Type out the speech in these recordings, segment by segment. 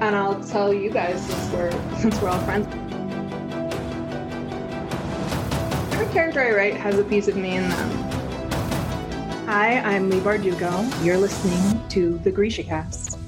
and I'll tell you guys since we're since we're all friends. Every character I write has a piece of me in them. Hi, I'm Leigh Bardugo. You're listening to the Grisha Cast.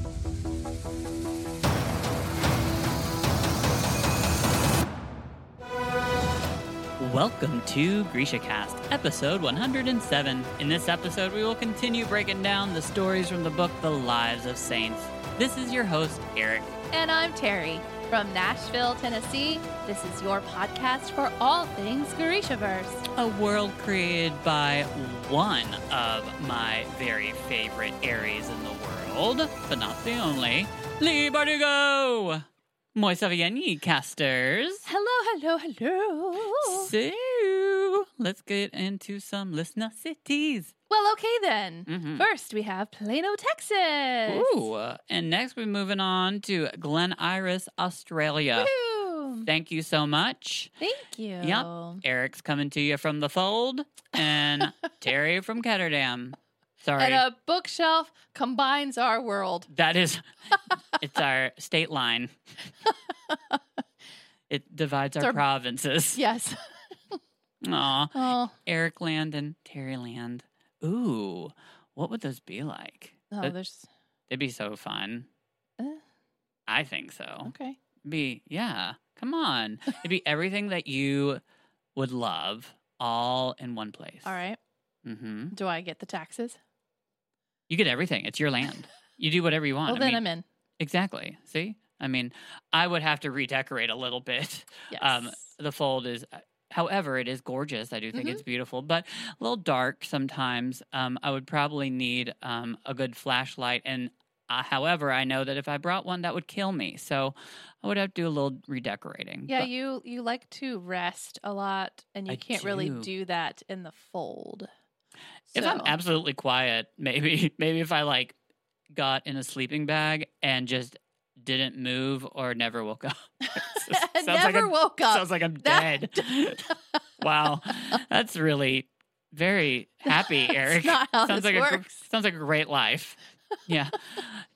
Welcome to Grisha Cast, episode 107. In this episode, we will continue breaking down the stories from the book The Lives of Saints. This is your host, Eric. And I'm Terry from Nashville, Tennessee. This is your podcast for all things Grishaverse. A world created by one of my very favorite Aries in the world, but not the only, Leigh Bardugo! Moi Saviani casters. Hello, hello, hello. So, let's get into some listener cities. Well, okay then. Mhm. First, we have Plano, Texas. Ooh, uh, and next we're moving on to Glen Iris, Australia. Woohoo. Thank you so much. Thank you. Yep. Eric's coming to you from the fold, and Terry from Ketterdam. Sorry, And a bookshelf combines our world. that is, it's our state line. it divides our our- provinces. Yes. Aw, Oh, Eric Land and Terry Land. Ooh, what would those be like? oh That- there's. They'd be so fun. Uh. I think so. Okay. Be yeah. Come on. It'd be everything that you would love all in one place. All right. Mm-hmm. Do I get the taxes? You get everything. It's your land. You do whatever you want. Well, I then mean, I'm in. exactly. See, I mean, I would have to redecorate a little bit. Yes. Um, the fold is, uh, however, it is gorgeous. I do think Mhm. it's beautiful, but a little dark sometimes. Um, I would probably need um, a good flashlight, and uh, however, I know that if I brought one, that would kill me. So I would have to do a little redecorating. yeah, But- you you like to rest a lot, and you I can't really do. do that in the fold. If I'm absolutely quiet, maybe maybe if I like got in a sleeping bag and just didn't move or never woke up. sounds like Never I'm- woke up. Sounds like I'm That- dead. wow, that's really very happy, Eric. not sounds like a sounds like a great life. Yeah,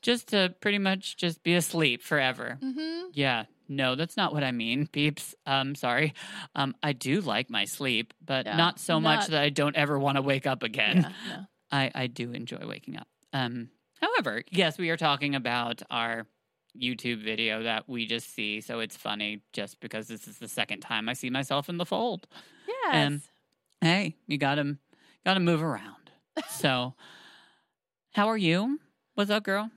just to pretty much just be asleep forever. Mm-hmm. Yeah, no, that's not what I mean, peeps. Um, sorry. Um, I do like my sleep, but Yeah, not so much that I don't ever want to wake up again. Yeah, no. I, I do enjoy waking up. Um, however, yes, we are talking about our YouTube video that we just see, so it's funny just because this is the second time I see myself in the fold. Yes. And Hey, you gotta gotta move around. So, how are you? What's up, girl?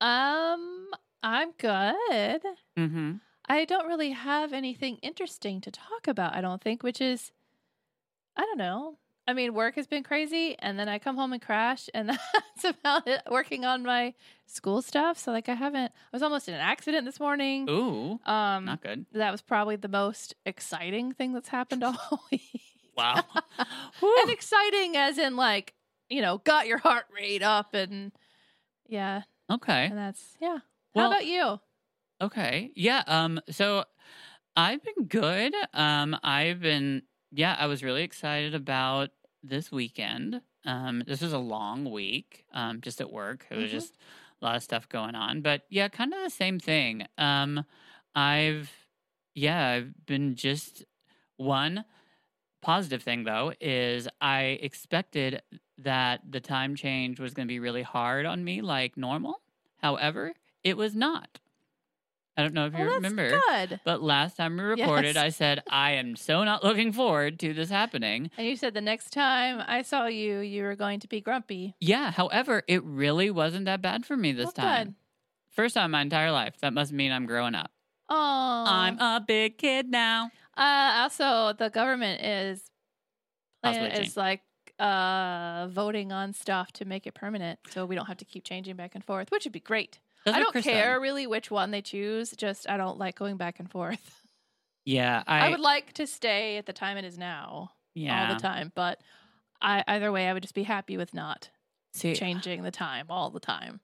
um, I'm good. Mm-hmm. I don't really have anything interesting to talk about, I don't think, which is, I don't know. I mean, work has been crazy, and then I come home and crash, and that's about it. Working on my school stuff. So, like, I haven't, I was almost in an accident this morning. Ooh, Um, not good. that was probably the most exciting thing that's happened all week. Wow. and exciting as in, like, you know, got your heart rate up, and yeah, okay. and that's, yeah. Well, How about you? Okay. Yeah. Um. So I've been good. Um. I've been. Yeah. I was really excited about this weekend. Um. This was a long week. Um. Just at work, it was Mhm. just a lot of stuff going on. But yeah, kind of the same thing. Um. I've. Yeah. I've been just one positive thing though is I expected that the time change was going to be really hard on me, like normal. However, it was not. I don't know if Well, you that's remember, good. but last time we recorded, Yes. I said I am so not looking forward to this happening. And you said the next time I saw you, you were going to be grumpy. Yeah, however, it really wasn't that bad for me this Well, time. good. First time in my entire life. That must mean I'm growing up. Oh, I'm a big kid now. Uh, also, the government is Possibly is like uh voting on stuff to make it permanent, so we don't have to keep changing back and forth, which would be great. That's I don't care really which one they choose. Just I don't like going back and forth. Yeah, I, I, would like to stay at the time it is now yeah. all the time, but I either way, I would just be happy with not See, changing the time all the time.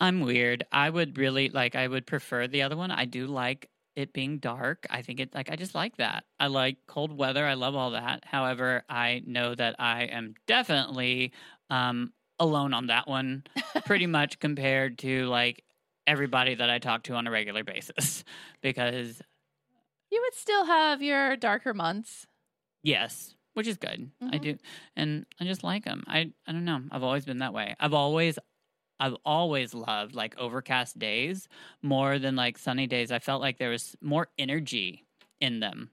I'm weird. I would really like. I would prefer the other one. I do like it being dark. I think it like I just like that. I like cold weather. I love all that. However, I know that I am definitely um alone on that one pretty much compared to like everybody that I talk to on a regular basis because You would still have your darker months. yes, which is good. I Mhm. do, and I just like them. I I don't know. I've always been that way. I've always I've always loved like overcast days more than like sunny days. I felt like there was more energy in them.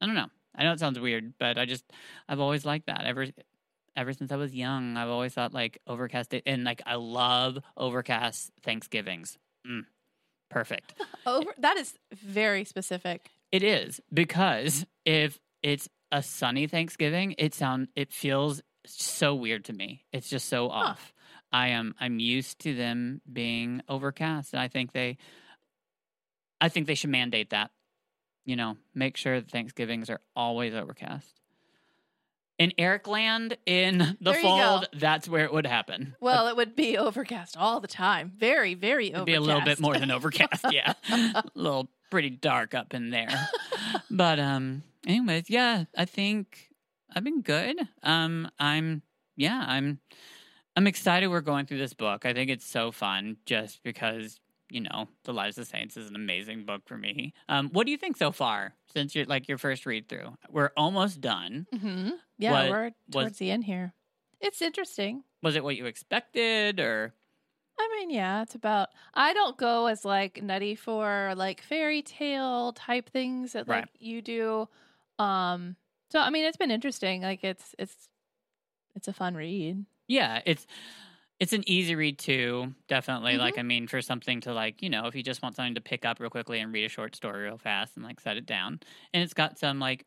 I don't know. I know it sounds weird, but I just I've always liked that. Ever ever since I was young, I've always thought like overcast day, and like I love overcast Thanksgivings. Mm, perfect. Over that is very specific. It is because if it's a sunny Thanksgiving, it sound it feels so weird to me. It's just so off. I am I'm used to them being overcast, and I think they, I think they should mandate that. You know, make sure that Thanksgivings are always overcast. In Eric Land, in the There fold, that's where it would happen. Well, it would be overcast all the time. Very, very It'd overcast. be a little bit more than overcast, yeah. a little pretty dark up in there. but um anyways, yeah, I think I've been good. Um I'm yeah, I'm I'm excited we're going through this book. I think it's so fun just because, you know, The Lives of Saints is an amazing book for me. Um what do you think so far since you're like your first read through? We're almost done. hmm Yeah, What we're was- towards the end here. It's interesting. Was it what you expected or I mean, yeah, it's about. I don't go as like nutty for like fairy tale type things that like you do. Um, so I mean, it's been interesting. Like it's it's it's a fun read. Yeah, it's it's an easy read too, definitely. Like mm-hmm. I mean, for something to like, you know, if you just want something to pick up real quickly and read a short story real fast and like set it down. And it's got some like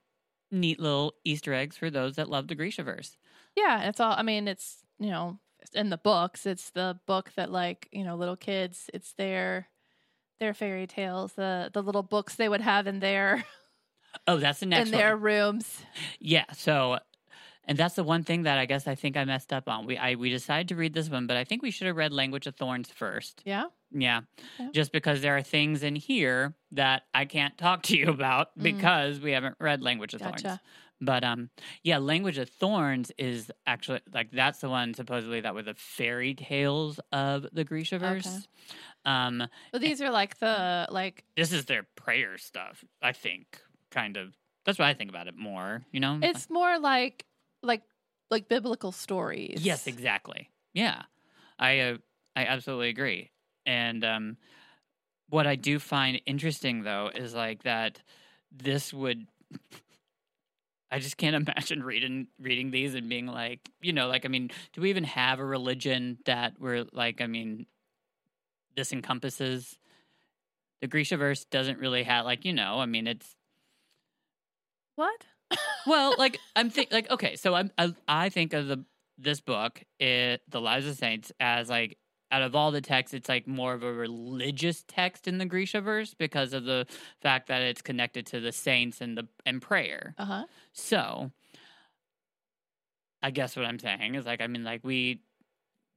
neat little Easter eggs for those that love the Grishaverse. Yeah, it's all. I mean, it's you know in the books. It's the book that like you know little kids. It's their their fairy tales. The the little books they would have in their Oh, that's the next in their rooms. Yeah, so and that's the one thing that I guess I think I messed up on. We I we decided to read this one, but I think we should have read Language of Thorns first. Yeah. Yeah. Okay. Just because there are things in here that I can't talk to you about Mm. because we haven't read Language of Thorns. But um yeah, Language of Thorns is actually like that's the one supposedly that were the fairy tales of the Grishaverse. Um But these are like the like this is their prayer stuff, I think. Kind of. That's what I think about it more, you know? it's more like like like biblical stories. Yes, exactly. Yeah, I uh, I absolutely agree. And um, what I do find interesting though is like that this would. I just can't imagine reading reading these and being like, you know, like I mean, do we even have a religion that we're like? I mean, this encompasses the Grishaverse doesn't really have like you know. I mean, it's What? Well, like I'm think like okay, so I'm I, I think of the this book, it, the Lives of Saints, as like out of all the texts, it's like more of a religious text in the Grishaverse because of the fact that it's connected to the saints and the and prayer. Uh huh. So, I guess what I'm saying is like I mean like we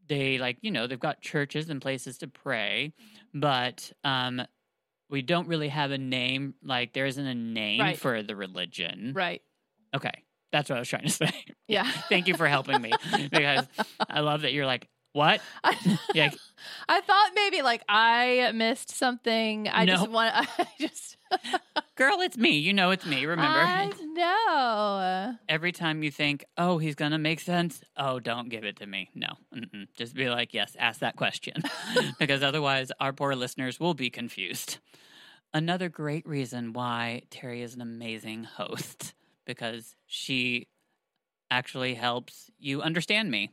they like you know they've got churches and places to pray, but um we don't really have a name like there isn't a name Right. for the religion. Right. Okay. That's what I was trying to say. Yeah. Thank you for helping me because I love that you're like, what? I, Yeah. I thought maybe like I missed something. I just want. I just. Girl, it's me. You know it's me. Remember? I know. Every time you think, oh, he's going to make sense, oh, don't give it to me. No. Mm-mm. Just be like, yes, ask that question because otherwise our poor listeners will be confused. Another great reason why Terry is an amazing host because she actually helps you understand me.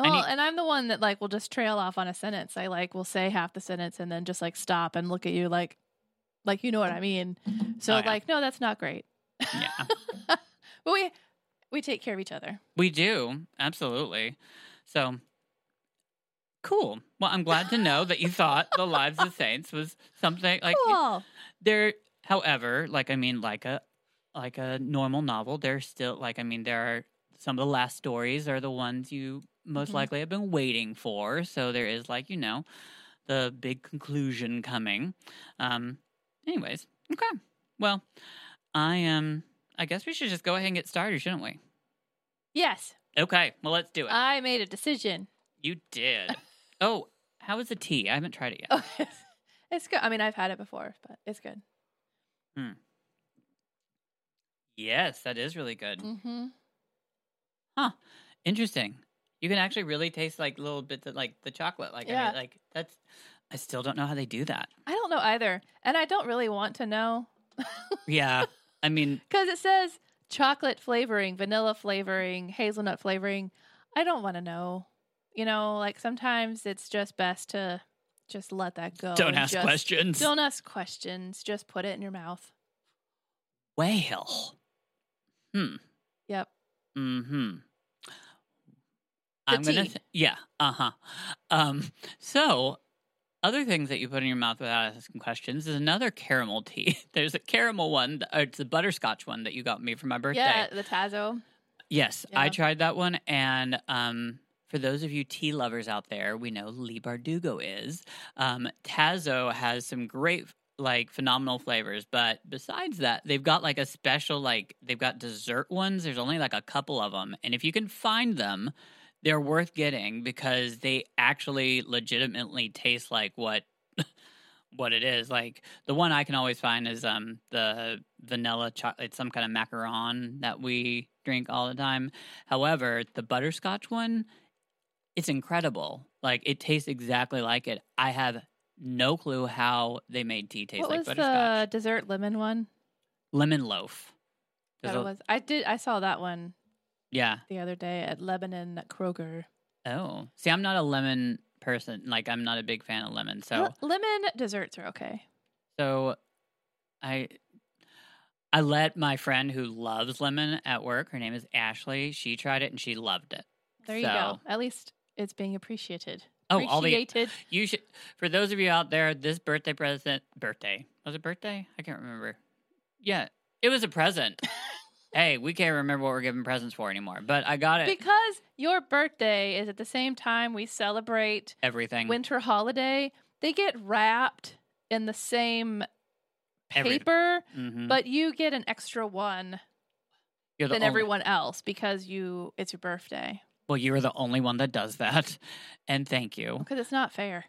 Need- and I'm the one that like will just trail off on a sentence. I like will say half the sentence and then just like stop and look at you like, like you know what I mean. So Oh, yeah. like, no, that's not great. Yeah. But we we take care of each other. We do, absolutely. So cool. Well, I'm glad to know that you thought The Lives of Saints was something like cool. there however, like I mean like a like a normal novel, there's still like I mean there are some of the last stories are the ones you most Mhm. likely have been waiting for, so there is like, you know, the big conclusion coming. Um anyways, okay. Well, I am I guess we should just go ahead and get started, shouldn't we? Yes, Okay, well let's do it. I made a decision. You did. oh, How is the tea? I haven't tried it yet. Oh, it's, it's good. I mean, I've had it before, but it's good. Yes, that is really good. Mm-hmm. Interesting. You can actually really taste like little bits of like the chocolate. Like, Yeah. mean, like that's. I still don't know how they do that. I don't know either, and I don't really want to know Yeah, I mean, because it says chocolate flavoring, vanilla flavoring, hazelnut flavoring. I don't want to know. You know, like sometimes it's just best to just let that go. don't ask just- questions. Don't ask questions. Just put it in your mouth. Whale. Hmm. Yep. Hmm. The I'm gonna. Th- yeah. Uh huh. Um. So, other things that you put in your mouth without asking questions is another caramel tea. There's a caramel one. It's a butterscotch one that you got me for my birthday. Yeah, the Tazo. Yes, I tried that one, and um, for those of you tea lovers out there, we know Leigh Bardugo is. Um, Tazo has some great, like, phenomenal flavors, but besides that, they've got like a special, like, they've got dessert ones. There's only like a couple of them, and if you can find them, they're worth getting because they actually legitimately taste like what. What it is like the one I can always find is um the vanilla chocolate. Some kind of macaron that we drink all the time. However, the butterscotch one, it's incredible. Like it tastes exactly like it. I have no clue how they made tea taste what like was butterscotch. the dessert lemon one? Lemon loaf. That a- was. I did. I saw that one yeah. the other day at Lebanon Kroger. Oh, see, I'm not a lemon person. Like I'm not a big fan of lemon. So Le- lemon desserts are okay. So I I let my friend who loves lemon at work, her name is Ashley, she tried it and she loved it. There you So- go. At least it's being appreciated. Oh, all the you should for those of you out there, this birthday present birthday. Was it birthday? I can't remember. Yeah, it was a present. hey, we can't remember what we're giving presents for anymore. But I got it because your birthday is at the same time we celebrate everything. winter holiday. They get wrapped in the same Every- paper, Mhm. but you get an extra one than only- everyone else because you it's your birthday. Well, you are the only one that does that. And thank you. Because it's not fair.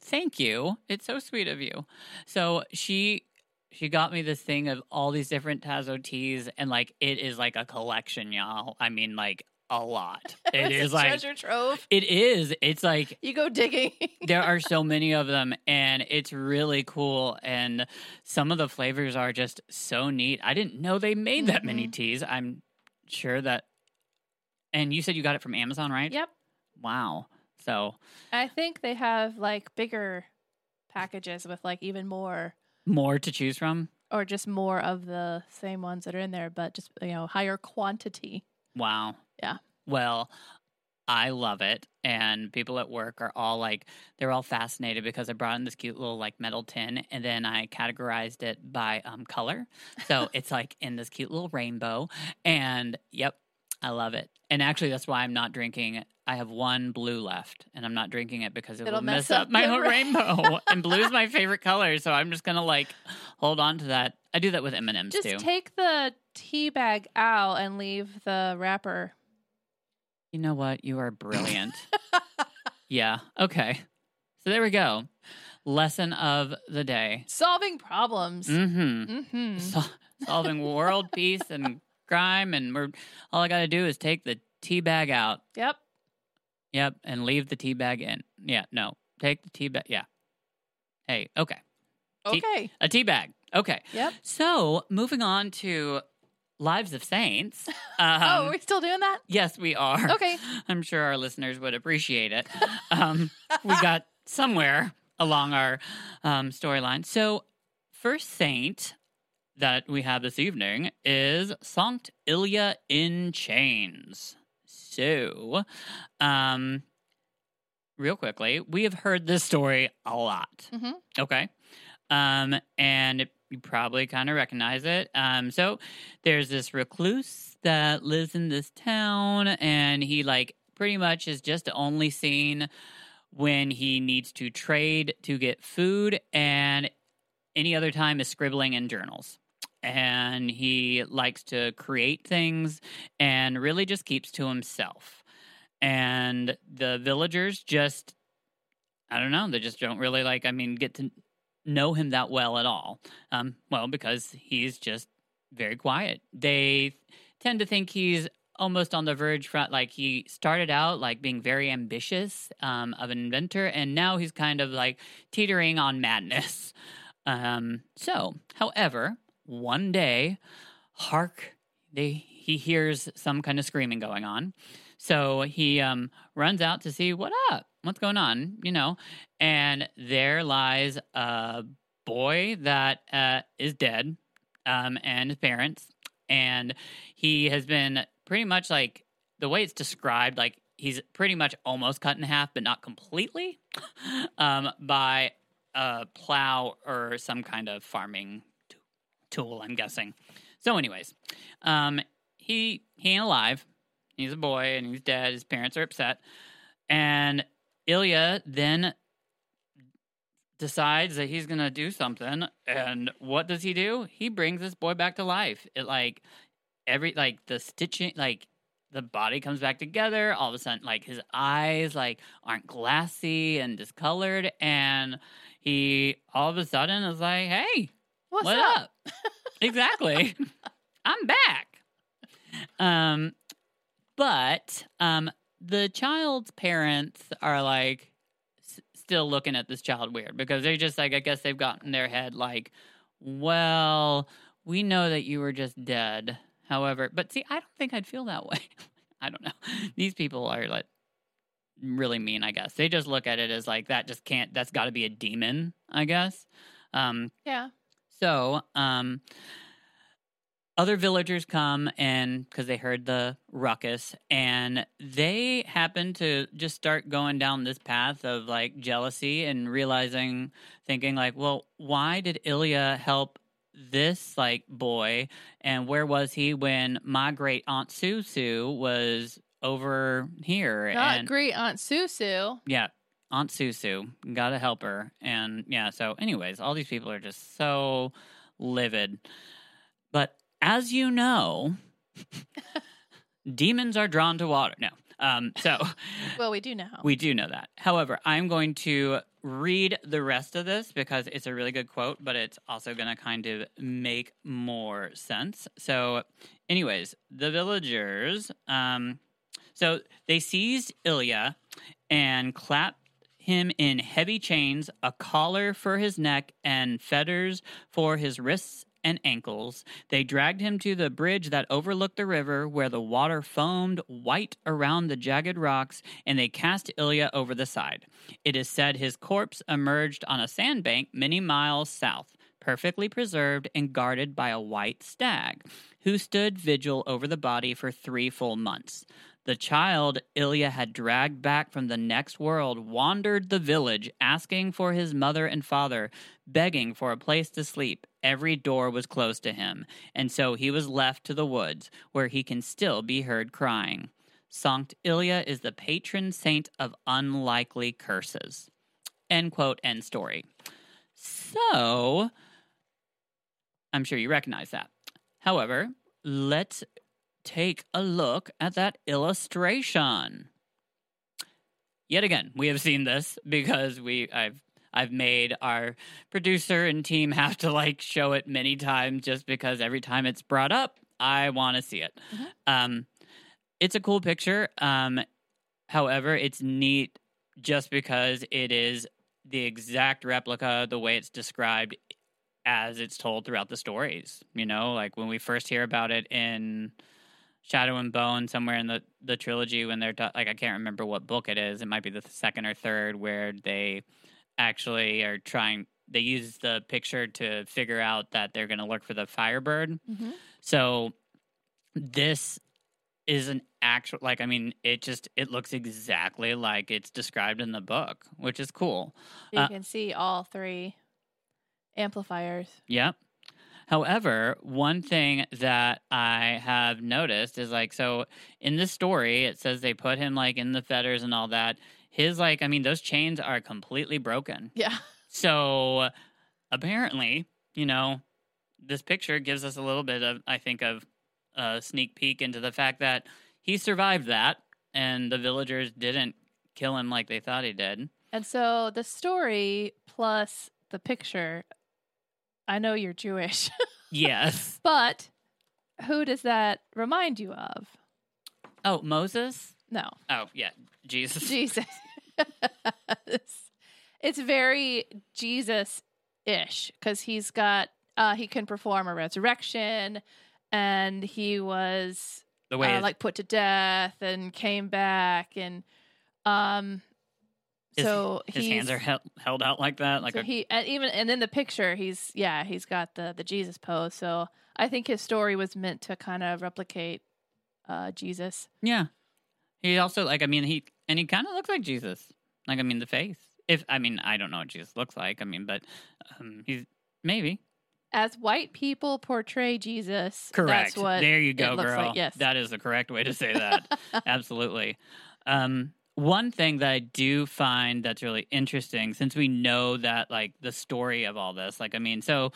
thank you it's so sweet of you so she she got me this thing of all these different tazo teas and like it is like a collection y'all i mean like a lot It's a like treasure trove. it is it's like You go digging. there are so many of them and it's really cool and some of the flavors are just so neat i didn't know they made that many Mhm. teas i'm sure that and you said you got it from amazon right yep. wow so I think they have like bigger packages with like even more more to choose from or just more of the same ones that are in there, but just you know, higher quantity. Wow. Yeah. Well, I love it. And people at work are all like, they're all fascinated because I brought in this cute little like metal tin and then I categorized it by um, color. So it's like in this cute little rainbow. And yep, I love it. And actually, that's why I'm not drinking. I have one blue left, and I'm not drinking it because it It'll will mess, mess up up my whole rain- rainbow. and blue is my favorite color, so I'm just gonna like hold on to that. I do that with M and M's Just too. take the tea bag out and leave the wrapper. You know what? You are brilliant. yeah. Okay. So there we go. Lesson of the day. Solving problems. Mm-hmm. Mm-hmm. Sol- solving world peace and crime, and we're all I got to do is take the tea bag out. Yep. Yep, and leave the tea bag in. Yeah. No. Take the tea bag. Yeah. Hey. Okay. Tea- Okay. A tea bag. Okay. Yep. So moving on to lives of saints. Um, oh, are we still doing that? yes, we are. Okay. I'm sure our listeners would appreciate it. Um, we got somewhere along our um, storyline. So, first saint that we have this evening is Sankt Ilya in Chains. So, um, real quickly, we have heard this story a lot. Mhm. Okay. Um, and you probably kind of recognize it. Um, so there's this recluse that lives in this town, and he like pretty much is just only seen when he needs to trade to get food, and any other time is scribbling in journals. And he likes to create things and really just keeps to himself. And the villagers just I don't know. They just don't really like. I mean, get to know him that well at all. Um, well, because he's just very quiet. They tend to think he's almost on the verge front like he started out like being very ambitious um, of an inventor and now he's kind of like teetering on madness um, so however one day hark they he hears some kind of screaming going on. So he um, runs out to see what up what's going on you know? And there lies a boy that uh, is dead um, and his parents. And he has been pretty much like the way it's described, like he's pretty much almost cut in half, but not completely, um, by a plow or some kind of farming tool. I'm guessing. So, anyways, um, he he ain't alive. He's a boy and he's dead. His parents are upset, and Ilya then decides that he's gonna do something. And what does he do? He brings this boy back to life. It like every like the stitching like the body comes back together all of a sudden like his eyes like aren't glassy and discolored and he all of a sudden is like hey What's what up? up, exactly i'm back um but um the child's parents are like s- still looking at this child weird because they're just like i guess they've got in their head like well we know that you were just dead However, but see, I don't think I'd feel that way. I don't know. These people are like really mean, I guess. They just look at it as like that just can't that's got to be a demon, I guess. Um Yeah. So, um other villagers come and because they heard the ruckus and they happen to just start going down this path of like jealousy and realizing thinking like well why did ilya help this like boy and where was he when my great aunt susu was over here Not and great Aunt Susu. yeah aunt susu gotta help her and yeah so anyways all these people are just so livid but as you know demons are drawn to water no um so Well, we do know. we do know that. However, I'm going to read the rest of this because it's a really good quote, but it's also going to kind of make more sense. So, anyways, the villagers, um, so they seized Ilya and clapped him in heavy chains, a collar for his neck, and fetters for his wrists and ankles. They dragged him to the bridge that overlooked the river, where the water foamed white around the jagged rocks, and they cast Ilya over the side. It is said his corpse emerged on a sandbank many miles south, perfectly preserved and guarded by a white stag, who stood vigil over the body for three full months. The child Ilya had dragged back from the next world wandered the village, asking for his mother and father, begging for a place to sleep. Every door was closed to him, and so he was left to the woods, where he can still be heard crying. Sankt Ilya is the patron saint of unlikely curses. End quote, end story. So, I'm sure you recognize that. However, let's take a look at that illustration. Yet again, we have seen this because we I've I've made our producer and team have to like show it many times just because every time it's brought up, I want to see it. Mhm. Um, it's a cool picture. Um, however, it's neat just because it is the exact replica the way it's described as it's told throughout the stories. You know, like when we first hear about it in Shadow and Bone, somewhere in the the trilogy, when they're ta- like, I can't remember what book it is. It might be the second or third, where they actually are trying. They use the picture to figure out that they're going to look for the Firebird. Mhm. So this is an actual like I mean it just it looks exactly like it's described in the book, which is cool. You Uh, can see all three amplifiers. Yep. However, one thing that I have noticed is like so in this story it says they put him like in the fetters and all that. His like I mean those chains are completely broken. Yeah. So apparently, you know, this picture gives us a little bit of I think of a sneak peek into the fact that he survived that and the villagers didn't kill him like they thought he did. And so the story plus the picture, I know you're Jewish, yes. but who does that remind you of? Oh, Moses? No, Oh, yeah. Jesus. Jesus. it's very Jesus ish because he's got, uh, he can perform a resurrection and he was the way uh, like put to death and came back and um his, so his hands are held, held out like that. Like so a, he and even and in the picture he's yeah he's got the the Jesus pose so I think his story was meant to kind of replicate uh Jesus yeah. He also, like, I mean, he, and he kind of looks like Jesus. Like, I mean, the face. If, I mean, I don't know what Jesus looks like. I mean, but um, he's, maybe. as white people portray Jesus Correct. that's what there you go, girl. like, yes That is the correct way to say that. Absolutely. Um, one thing that I do find that's really interesting, since we know that like the story of all this, like I mean, so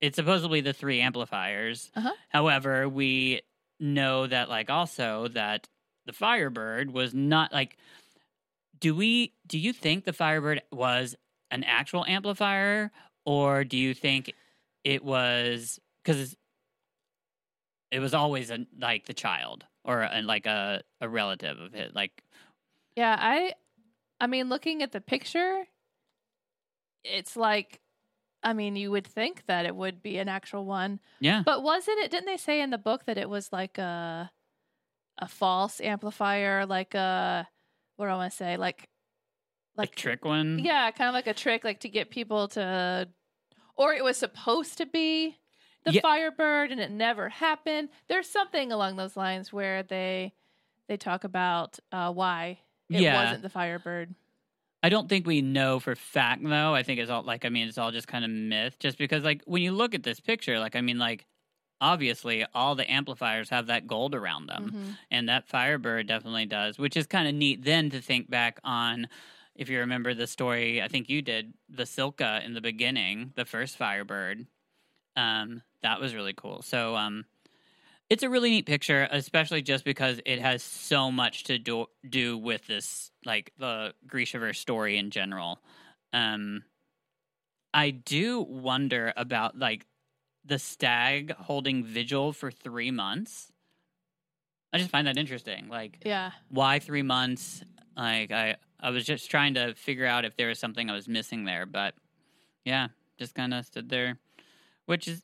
it's supposedly the three amplifiers. Uh-huh. However, we know that like also that the Firebird was not like. Do we? Do you think the Firebird was an actual amplifier, or do you think it was because it was always a, like the child or a, like a, a relative of it like yeah I I mean looking at the picture it's like I mean you would think that it would be an actual one yeah But wasn't it? Didn't they say in the book that it was like a a false amplifier, like a what do I want to say, like like like trick one Yeah, kind of like a trick, like to get people to, or it was supposed to be the Yeah. Firebird, and it never happened. There's something along those lines where they they talk about uh, why it Yeah. wasn't the Firebird. i don't think we know for fact though i think it's all like i mean it's all just kind of myth just because like when you look at this picture like i mean like obviously all the amplifiers have that gold around them Mhm. and that firebird definitely does which is kind of neat then to think back on if you remember the story i think you did the silka in the beginning the first firebird um that was really cool so um it's a really neat picture especially just because it has so much to do do with this like the grishaverse story in general. Um i do wonder about like the stag holding vigil for three months. I just find that interesting like Yeah, why three months? Like i i was just trying to figure out if there was something i was missing there but yeah just kind of stood there which is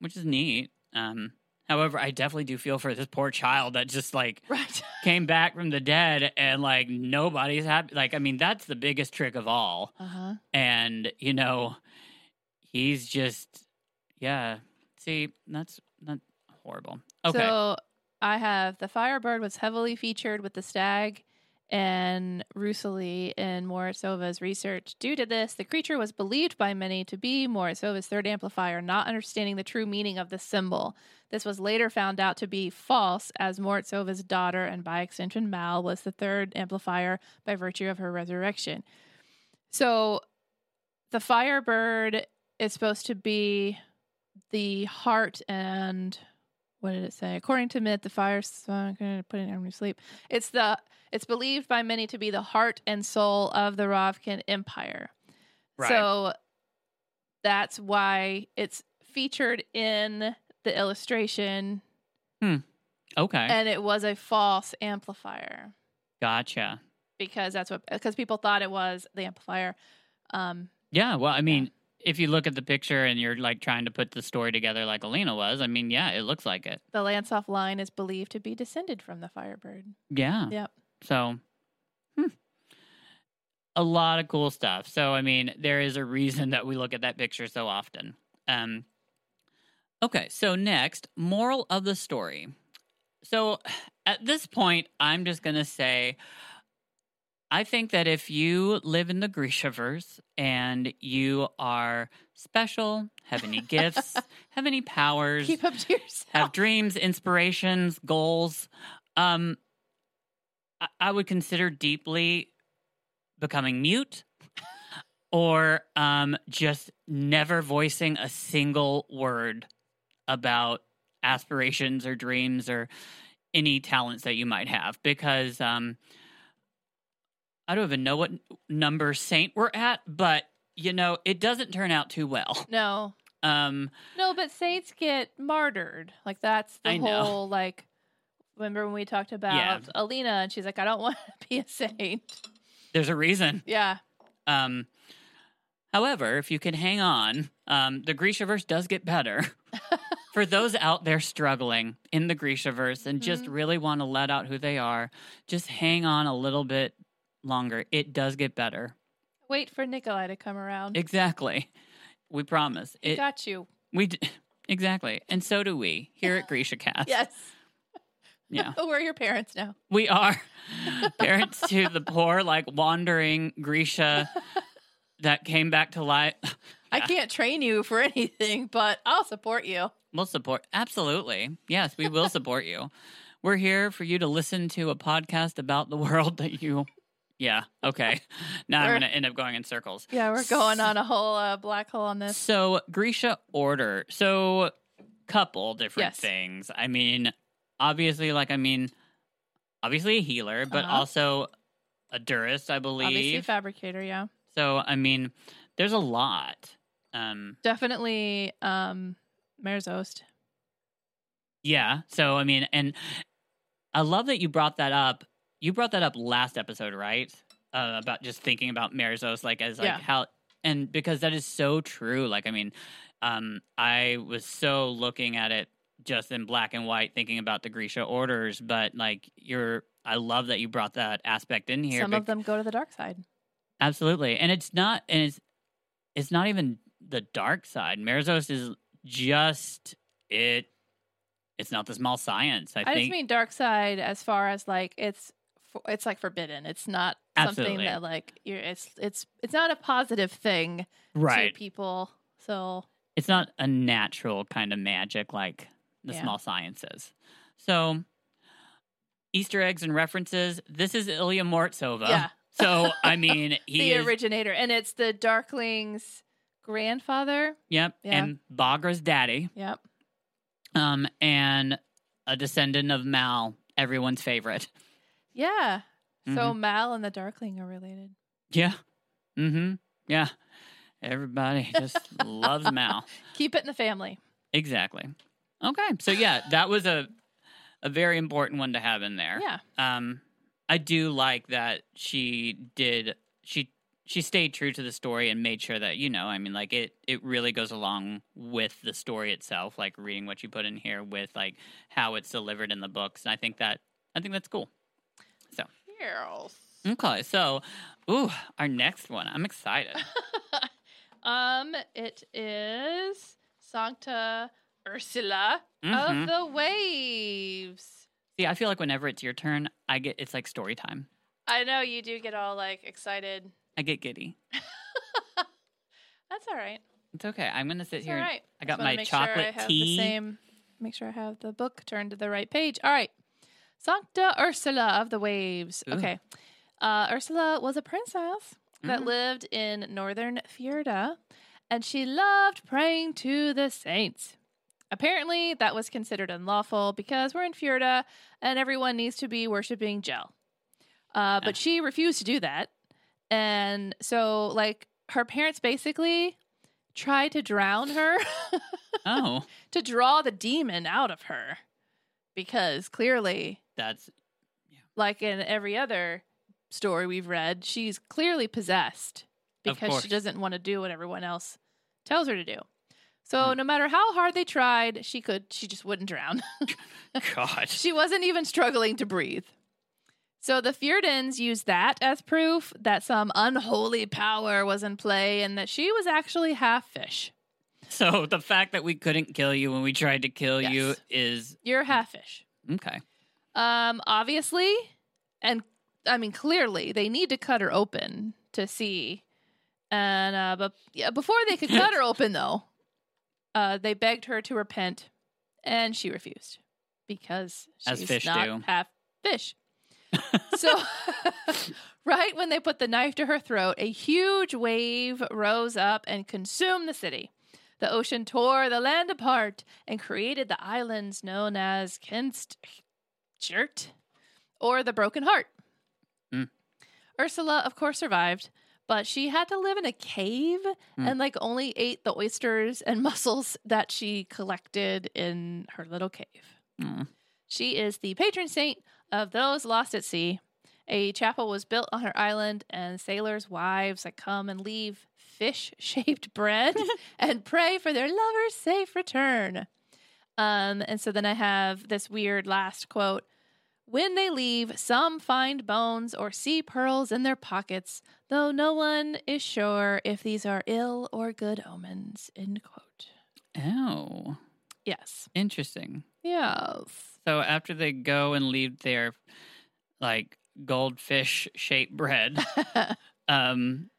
which is neat. Um however i definitely do feel for this poor child that just like right. came back from the dead and like nobody's happy like i mean that's the biggest trick of all. Uh huh. and you know he's just yeah. See that's not horrible. Okay. So I have the Firebird was heavily featured with the stag and Rusalye in Morozova's research. Due to this, the creature was believed by many to be Morozova's third amplifier, not understanding the true meaning of the symbol. This was later found out to be false, as Morozova's daughter, and by extension Mal, was the third amplifier by virtue of her resurrection. So the Firebird is supposed to be the heart and what did it say? According to myth, the fire. Going to put it in to sleep. It's the. It's believed by many to be the heart and soul of the Ravkan Empire. Right. So that's why it's featured in the illustration, Hmm. okay and it was a false amplifier gotcha because that's what because people thought it was the amplifier. Um, Yeah, well, I mean, if you look at the picture and you're like trying to put the story together like Alina was, I mean, yeah, it looks like it. the Lantsov line is believed to be descended from the Firebird. Yeah. Yep. So, hmm. a lot of cool stuff. So, I mean, there is a reason that we look at that picture so often. Um, okay, so next, moral of the story. So, at this point, I'm just going to say I think that if you live in the Grishaverse and you are special, have any gifts, have any powers, Keep up to yourself. have dreams, inspirations, goals, um, I, I would consider deeply becoming mute or um, just never voicing a single word about aspirations or dreams or any talents that you might have because um, I don't even know what number saint we're at, but you know, it doesn't turn out too well. No, Um, no, but saints get martyred. Like that's the I know. whole like. Remember when we talked about Yeah. Alina and she's like, I don't want to be a saint. there's a reason. Yeah, Um, however, if you can hang on, um, the Grishaverse does get better. For those out there struggling in the Grishaverse and just Mhm. really want to let out who they are, just hang on a little bit longer. It does get better. wait for Nikolai to come around. Exactly. We promise. It, got you. we d- exactly. And so do we here at Grisha Cast. Yes. Yeah. We're your parents now. We are parents to the poor, like wandering Grisha that came back to life. I can't train you for anything, but I'll support you. We'll support. Absolutely. Yes, we will support you. We're here for you to listen to a podcast about the world that you. Yeah. Okay. Now I'm going to end up going in circles. Yeah, we're going on a whole uh, black hole on this. So, Grisha Order. So, couple different Yes. things. I mean, obviously, like, I mean, obviously a healer, but Uh-huh. also a Durast, I Obviously, believe. fabricator. Yeah, so, I mean, there's a lot. Um, definitely. Um, Merzost. Yeah. So I mean, and I love that you brought that up. You brought that up last episode, right? Uh, about just thinking about Merzost, like as like Yeah. how, and because that is so true. Like I mean, um, I was so looking at it just in black and white, thinking about the Grisha orders, but like you're. I love that you brought that aspect in here. Some of them go to the dark side. Absolutely. And it's not and it's it's not even the dark side. Merzost is just it it's not the small science. I, think I, think just mean dark side as far as like it's fo- it's like forbidden. It's not something that like you're. It's it's it's not a positive thing right. to people. So It's not a natural kind of magic like the Yeah. small sciences. So Easter eggs and references. This is Ilya Morozova. yeah, So I mean he the is originator, and it's the Darkling's grandfather. Yep. Yeah. And Bagra's daddy. Yep. Um and a descendant of Mal, everyone's favorite. Yeah. So Mhm. Mal and the Darkling are related. Yeah. Mm-hmm. Yeah. Everybody just loves Mal. Keep it in the family. Exactly. Okay. So yeah, that was a a very important one to have in there. Yeah. Um I do like that she did she she stayed true to the story and made sure that, you know, I mean like it it really goes along with the story itself, like reading what you put in here with like how it's delivered in the books. And I think that I think that's cool. Yes. Okay, so ooh, our next one. I'm excited. um, it is Sancta Ursula Mhm. of the Waves. See, I feel like whenever it's your turn, I get it's like story time. I know you do get all like excited. I get giddy. That's all right. It's okay. I'm gonna sit It's here. all and- I got my make sure I chocolate have tea. The same. Make sure I have the book turned to the right page. All right. Sancta Ursula of the Waves. Ooh. Okay. Uh, Ursula was a princess that Mhm. lived in northern Fjerda, and she loved praying to the saints. Apparently, that was considered unlawful because we're in Fjerda and everyone needs to be worshiping Djel. Uh, but Ah. she refused to do that. And so, like, her parents basically tried to drown her Oh, to draw the demon out of her because clearly, that's like in every other story we've read, she's clearly possessed because she doesn't want to do what everyone else tells her to do. So Hmm. no matter how hard they tried, she could she just wouldn't drown. God. she wasn't even struggling to breathe. So the Fjerdans used that as proof that some unholy power was in play and that she was actually half fish. So the fact that we couldn't kill you when we tried to kill you is You're half fish. okay. Um, obviously, and I mean clearly, they need to cut her open to see. And uh, but yeah, before they could cut her open, though, uh, they begged her to repent, and she refused because As she's fish not do. half fish. so, right when they put the knife to her throat, a huge wave rose up and consumed the city. The ocean tore the land apart and created the islands known as Kinst Jert or the Broken Heart. Mm. Ursula, of course, survived, but she had to live in a cave Hmm. and like only ate the oysters and mussels that she collected in her little cave. Mm. She is the patron saint of those lost at sea. A chapel was built on her island, and sailors' wives that come and leave fish shaped bread and pray for their lover's safe return. Um, and so then I have this weird last quote When they leave, some find bones or see pearls in their pockets, though no one is sure if these are ill or good omens. End quote. Oh, Yes. interesting. Yes. So after they go and leave their like goldfish shaped bread, um,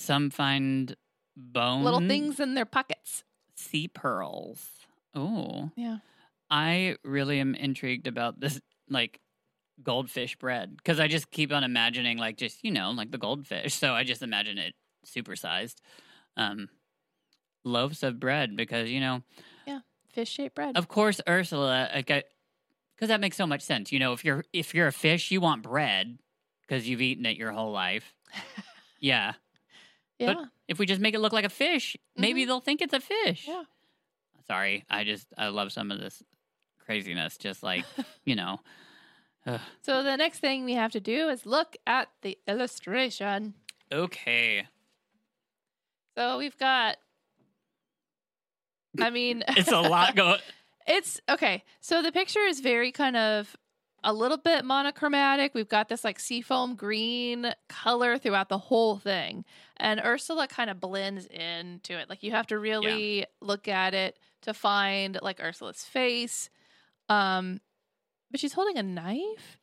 some find bone Little things in their pockets. sea pearls. Oh, Yeah. I really am intrigued about this like goldfish bread because I just keep on imagining like just you know like the goldfish. So I just imagine it supersized. Um, loaves of bread because you know Yeah, Fish shaped bread. of course Ursula like because that makes so much sense. You know if you're if you're a fish you want bread because you've eaten it your whole life. Yeah. Yeah. But if we just make it look like a fish, maybe Mhm. they'll think it's a fish. Yeah. Sorry, I just I love some of this craziness. Just like you know, ugh. So the next thing we have to do is look at the illustration. okay, So we've got I mean it's a lot going. It's okay. So the picture is very kind of a little bit monochromatic. We've got this like seafoam green color throughout the whole thing. And Ursula kind of blends into it. Like you have to really look at it to find like Ursula's face. Um but she's holding a knife.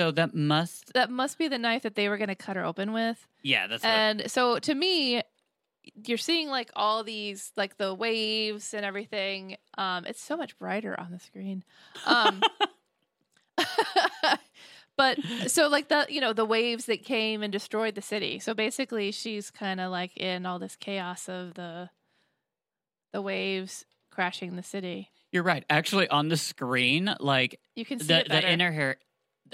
So that must, That must be the knife that they were going to cut her open with. yeah, that's what, And so to me, you're seeing like all these like the waves and everything. Um, it's so much brighter on the screen. Um, but so like the you know the waves that came and destroyed the city. So basically, she's kind of like in all this chaos of the the waves crashing the city. you're right. Actually, on the screen, like You can see the the inner hair,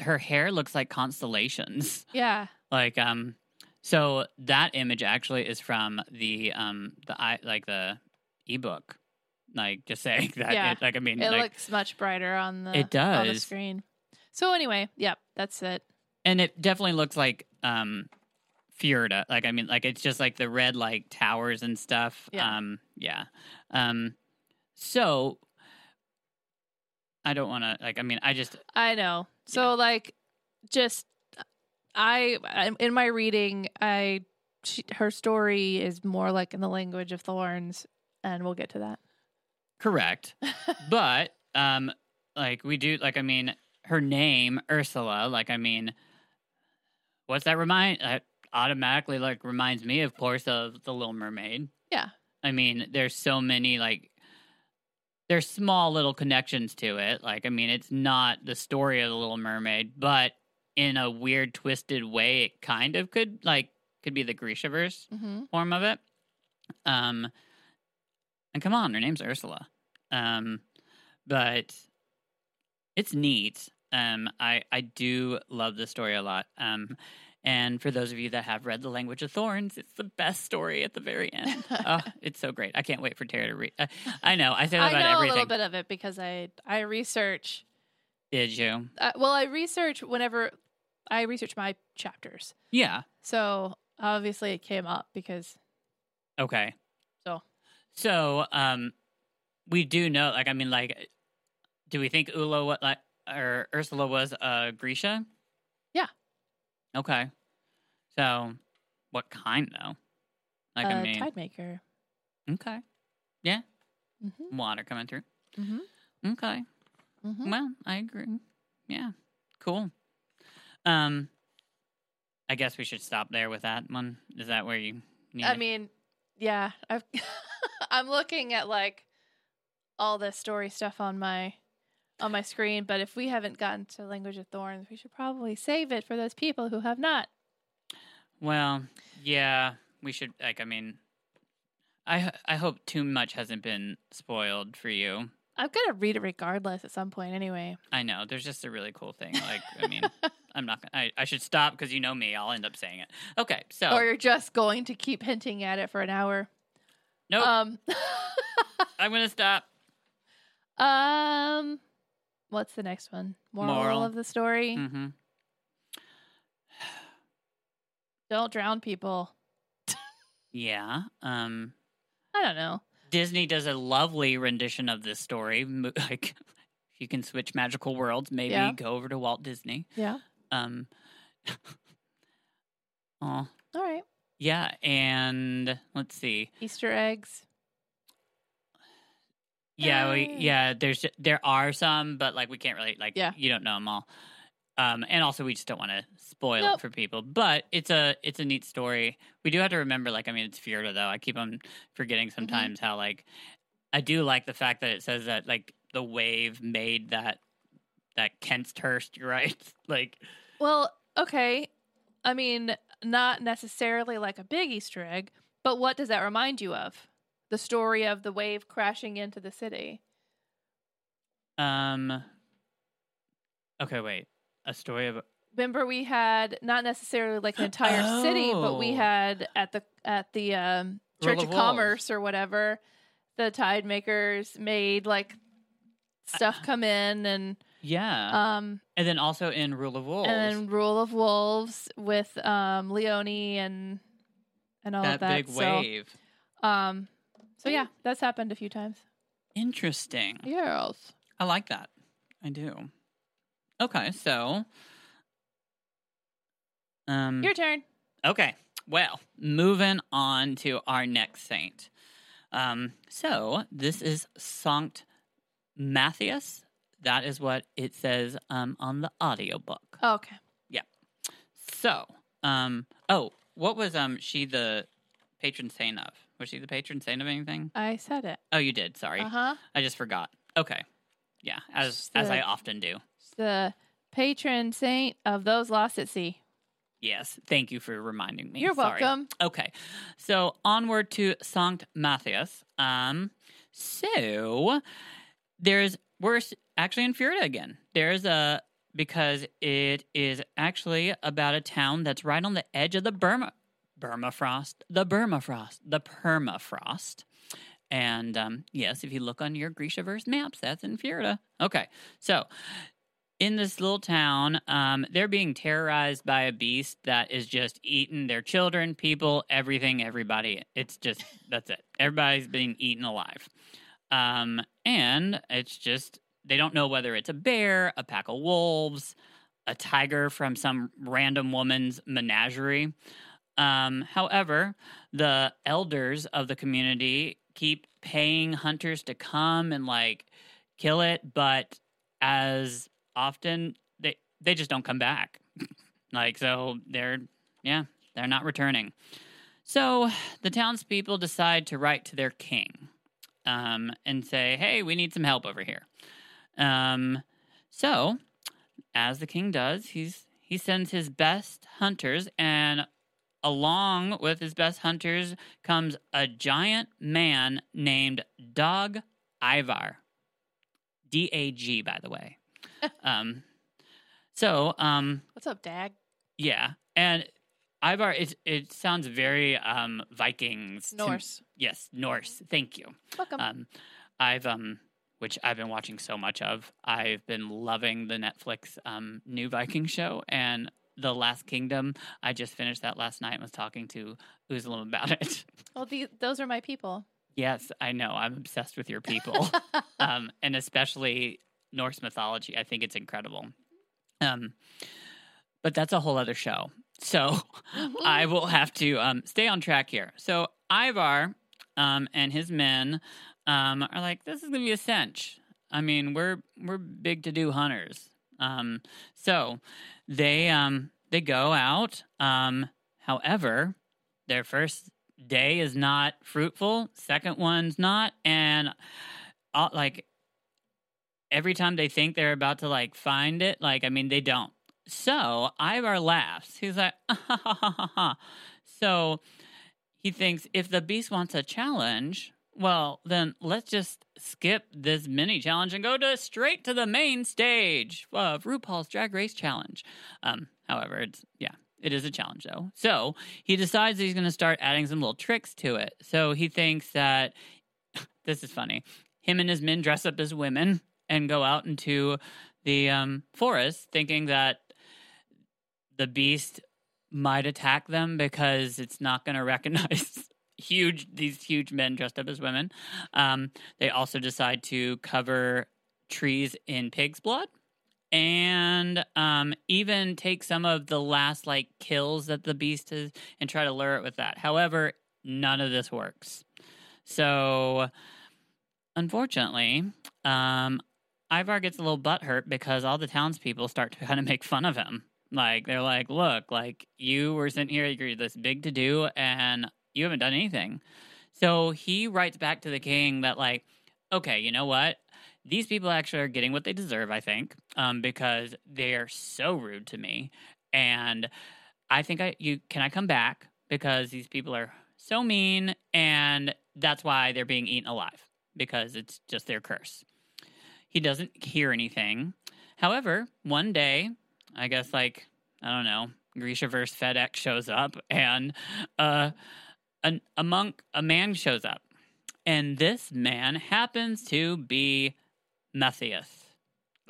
her hair looks like constellations. yeah, Like um, so that image actually is from the um the i like the ebook. Like just saying that. Yeah. it, like I mean, it like, looks much brighter on the It on the does. screen. So anyway, yep, that's it. and it definitely looks like um Fjerda. Like I mean, like it's just like the red like towers and stuff. Yeah. Um, yeah. Um, so I don't want to like. I mean, I just I know. So like just I in my reading I she, her story is more like in the language of thorns and we'll get to that. correct, but um, like we do. Like I mean, her name Ursula. Like I mean, what's that remind? That automatically like reminds me, of course, of the Little Mermaid. Yeah. I mean, there's so many like there's small little connections to it. Like, I mean, it's not the story of the Little Mermaid, but in a weird, twisted way, it kind of could like could be the Grishaverse Mhm. form of it. Um, and come on, her name's Ursula. Um, but it's neat. Um, I I do love the story a lot. Um, and for those of you that have read The Language of Thorns, it's the best story at the very end. oh, it's so great. I can't wait for Tara to read. I, I know. I say that I about know a everything. little bit of it because I I research Did you? uh, well I research whenever I research my chapters. Yeah. So obviously it came up because Okay. So. So, um, we do know. Like, I mean, like, do we think Ulo? what like or Ursula was uh Grisha? Yeah. Okay. So, what kind though? Like, a I mean, tide maker. okay, Mm-hmm. water coming through. Mm-hmm. Okay. Mm-hmm. Well, I agree. Yeah. Cool. Um, I guess we should stop there with that one. Is that where you? Need I it? mean, yeah, I've I'm looking at like all the story stuff on my on my screen, but if we haven't gotten to Language of Thorns, we should probably save it for those people who have not. Well, yeah, we should. Like, I mean, I I hope too much hasn't been spoiled for you. I'm gonna read it regardless at some point anyway. I know. There's just a really cool thing. Like, I mean, I'm not gonna. I, I should stop because you know me. I'll end up saying it. Okay, so Or you're just going to keep hinting at it for an hour. nope. Um, I'm gonna stop. um, what's the next one? Moral, Moral. of the story: Mm-hmm. Don't drown people. Yeah. Um. I don't know. Disney does a lovely rendition of this story. Like, if you can switch magical worlds, maybe Yeah. go over to Walt Disney. Yeah. Um. oh, All right. yeah, and let's see. Easter eggs. Yeah, we, Uh. yeah. There's there are some, but like we can't really like. Yeah. you don't know them all. Um, and also we just don't want to spoil it for people. But it's a it's a neat story. We do have to remember, like, I mean, it's Fjerda though. I keep on forgetting Mm-hmm. sometimes how like I do like the fact that it says that like the wave made that that Kentsthurst, right? like, Well, okay. I mean, not necessarily like a big Easter egg, but what does that remind you of? The story of the wave crashing into the city. um, okay, wait, a story of Remember, we had not necessarily like an entire city, but we Oh. had at the at the um, Church of of Commerce or whatever, the tide makers made like stuff come in and yeah, um and then also in Rule of Wolves. and Rule of Wolves with um Leone and and all that of that. big So, wave. Um, so yeah, that's happened a few times. Interesting. Yes. I like that. I do. Okay, so um Your turn. okay. Well, moving on to our next saint. Um so this is Sankt Matthias. That is what it says um on the audiobook. Oh, okay. Yeah. So, um oh, what was um she the patron saint of? Was she the patron saint of anything? I said it. Oh, you did. Sorry. Uh huh. I just forgot. Okay. Yeah, as She's as I often do. The patron saint of those lost at sea. Yes, thank you for reminding me. You're Sorry. welcome. Okay, so onward to Sankt Matthias. Um, so there's we're actually in Fjerda again. There's a because it is actually about a town that's right on the edge of the Burma Burma frost, the permafrost, the permafrost. And um, yes, if you look on your Grishaverse maps, that's in Fjerda. Okay, so in this little town, um, they're being terrorized by a beast that is just eating their children, people, everything, everybody. It's just that's it. Everybody's being eaten alive, um, and it's just they don't know whether it's a bear, a pack of wolves, a tiger from some random woman's menagerie. Um, however, the elders of the community keep paying hunters to come and like kill it, but as often they they just don't come back. like so they're yeah, they're not returning. So the townspeople decide to write to their king um, and say, "Hey, we need some help over here." Um, so, as the king does, he's he sends his best hunters, and along with his best hunters comes a giant man named Dag Ivar. D A G, by the way. um, so, um, What's up, Dag? yeah, and Ivar, it it sounds very um Vikings. to- Norse. yes, Norse. Thank you. Welcome. Um, I've um, which I've been watching so much of. I've been loving the Netflix um new Viking show and the Last Kingdom. I just finished that last night and was talking to Uzlam about it. well, the, those are my people. yes, I know. I'm obsessed with your people, um, and especially Norse mythology. I think it's incredible. Um, but that's a whole other show. So I will have to um, stay on track here. So Ivar um, and his men um, are like, this is gonna be a cinch. I mean, we're we're big to do hunters. Um, so they um, they go out. Um, however, their first day is not fruitful. Second one's not, and uh, like every time they think they're about to like find it, like I mean, they don't. So Ivar laughs. He's like, ah, ha, ha, ha, ha. so he thinks if the beast wants a challenge, well, then let's just skip this mini challenge and go to straight to the main stage of RuPaul's Drag Race Challenge. Um, however, it's yeah, it is a challenge though. So he decides he's going to start adding some little tricks to it. So he thinks that this is funny. Him and his men dress up as women and go out into the um, forest, thinking that the beast might attack them because it's not going to recognize huge these huge men dressed up as women. Um, they also decide to cover trees in pig's blood and um, even take some of the last like kills that the beast has and try to lure it with that. However, none of this works. So, unfortunately, um, Ivar gets a little butthurt because all the townspeople start to kind of make fun of him. Like they're like, "Look, like you were sitting here, you're this big to do, and you haven't done anything." So he writes back to the king that like, "Okay, you know what? These people actually are getting what they deserve, I think, um, because they are so rude to me, and I think I you can I come back because these people are so mean, and that's why they're being eaten alive because it's just their curse." He doesn't hear anything. However, one day, I guess like I don't know, Grishaverse FedEx shows up and uh, a, a monk, a man shows up, and this man happens to be Matthias.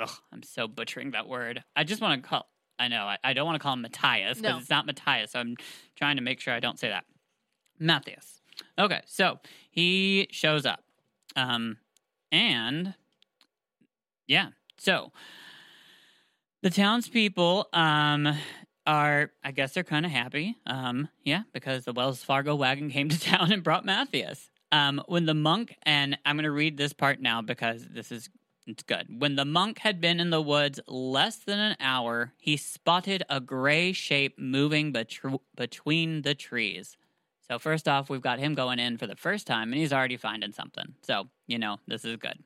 Ugh, I'm so butchering that word. I just want to call. I know I, I don't want to call him Matthias because No. it's not Matthias. So I'm trying to make sure I don't say that. Matthias. Okay, so he shows up, um, and yeah, so the townspeople um are I guess they're kind of happy. Um yeah, because the Wells Fargo wagon came to town and brought Matthias. Um when the monk and I'm going to read this part now because this is it's good. When the monk had been in the woods less than an hour, he spotted a gray shape moving between the trees. So first off, we've got him going in for the first time and he's already finding something. So, you know, this is good.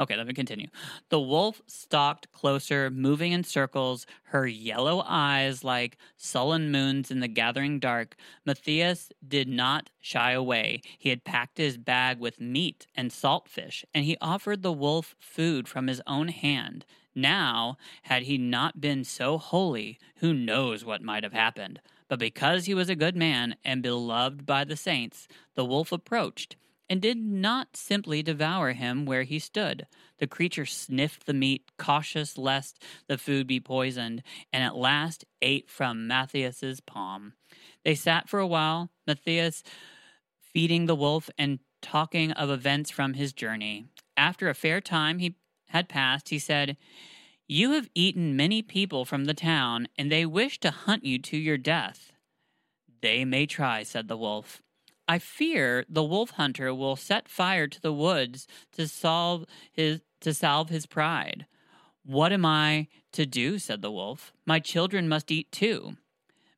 Okay, let me continue. The wolf stalked closer, moving in circles, her yellow eyes like sullen moons in the gathering dark. Matthias did not shy away. He had packed his bag with meat and salt fish, and he offered the wolf food from his own hand. Now, had he not been so holy, who knows what might have happened? But because he was a good man and beloved by the saints, the wolf approached and did not simply devour him where he stood. The creature sniffed the meat, cautious lest the food be poisoned, and at last ate from Matthias's palm. They sat for a while, Matthias feeding the wolf and talking of events from his journey. After a fair time he had passed, he said, You have eaten many people from the town, and they wish to hunt you to your death. They may try, said the wolf. I fear the wolf hunter will set fire to the woods to solve his to salve his pride. What am I to do? said the wolf. My children must eat too.